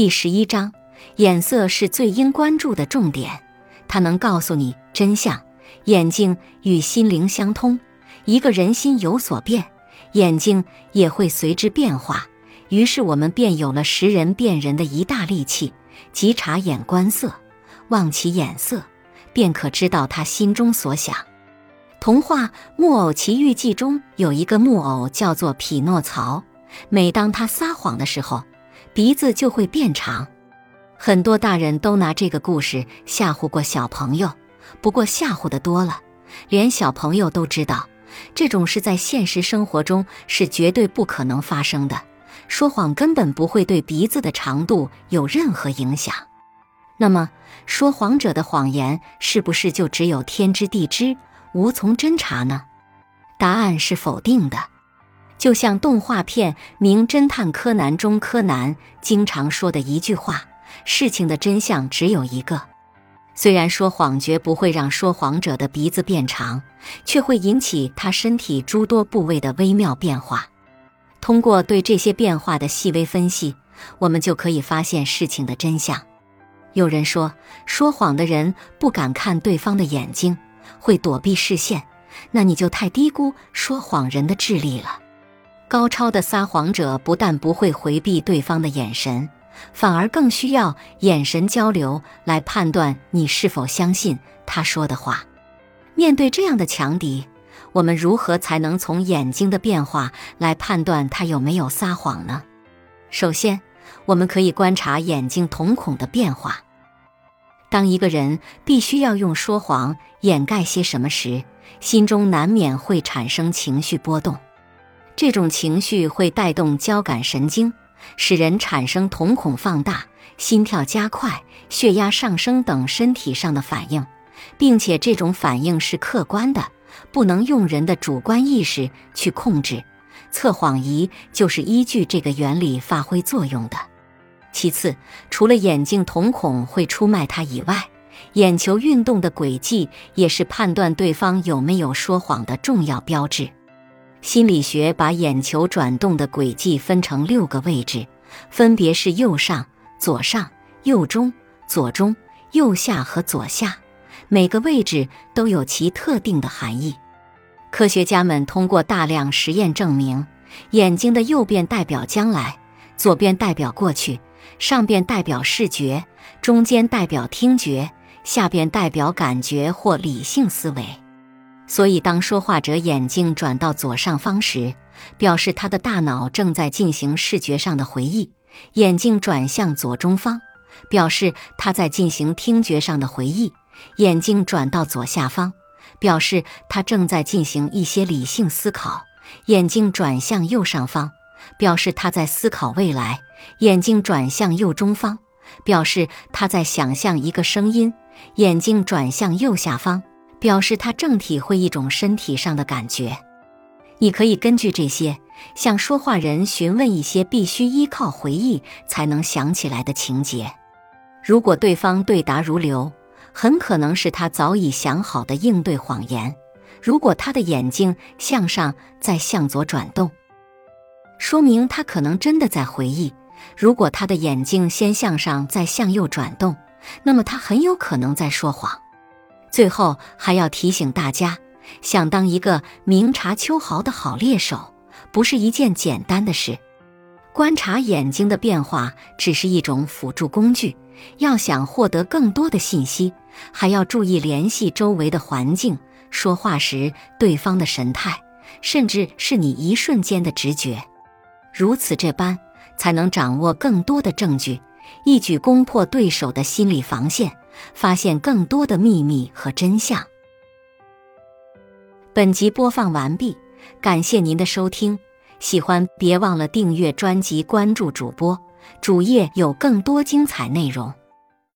第十一章，眼色是最应关注的重点，它能告诉你真相。眼睛与心灵相通，一个人心有所变，眼睛也会随之变化。于是我们便有了识人辨人的一大利器，即察眼观色，望其眼色，便可知道他心中所想。童话《木偶奇遇记》中有一个木偶叫做匹诺曹，每当他撒谎的时候，鼻子就会变长。很多大人都拿这个故事吓唬过小朋友，不过吓唬的多了，连小朋友都知道，这种事在现实生活中是绝对不可能发生的。说谎根本不会对鼻子的长度有任何影响。那么，说谎者的谎言是不是就只有天知地知，无从侦查呢？答案是否定的。就像动画片《名侦探柯南》中柯南经常说的一句话：“事情的真相只有一个。”虽然说谎绝不会让说谎者的鼻子变长，却会引起他身体诸多部位的微妙变化。通过对这些变化的细微分析，我们就可以发现事情的真相。有人说，说谎的人不敢看对方的眼睛，会躲避视线，那你就太低估说谎人的智力了。高超的撒谎者不但不会回避对方的眼神，反而更需要眼神交流来判断你是否相信他说的话。面对这样的强敌。我们如何才能从眼睛的变化来判断他有没有撒谎呢？首先，我们可以观察眼睛瞳孔的变化。当一个人必须要用说谎掩盖些什么时，心中难免会产生情绪波动。这种情绪会带动交感神经，使人产生瞳孔放大、心跳加快、血压上升等身体上的反应，并且这种反应是客观的。不能用人的主观意识去控制，测谎仪就是依据这个原理发挥作用的。其次，除了眼睛瞳孔会出卖它以外，眼球运动的轨迹也是判断对方有没有说谎的重要标志。心理学把眼球转动的轨迹分成六个位置，分别是右上、左上、右中、左中、右下和左下。每个位置都有其特定的含义。科学家们通过大量实验证明，眼睛的右边代表将来，左边代表过去，上边代表视觉，中间代表听觉，下边代表感觉或理性思维。所以，当说话者眼睛转到左上方时，表示他的大脑正在进行视觉上的回忆；眼睛转向左中方，表示他在进行听觉上的回忆。眼睛转到左下方，表示他正在进行一些理性思考；眼睛转向右上方，表示他在思考未来；眼睛转向右中方，表示他在想象一个声音；眼睛转向右下方，表示他正体会一种身体上的感觉。你可以根据这些，向说话人询问一些必须依靠回忆才能想起来的情节。如果对方对答如流，很可能是他早已想好的应对谎言。如果他的眼睛向上再向左转动，说明他可能真的在回忆；如果他的眼睛先向上再向右转动，那么他很有可能在说谎。最后还要提醒大家，想当一个明察秋毫的好猎手，不是一件简单的事。观察眼睛的变化只是一种辅助工具。要想获得更多的信息，还要注意联系周围的环境，说话时对方的神态，甚至是你一瞬间的直觉。如此这般，才能掌握更多的证据，一举攻破对手的心理防线，发现更多的秘密和真相。本集播放完毕，感谢您的收听。喜欢别忘了订阅专辑，关注主播。主页有更多精彩内容。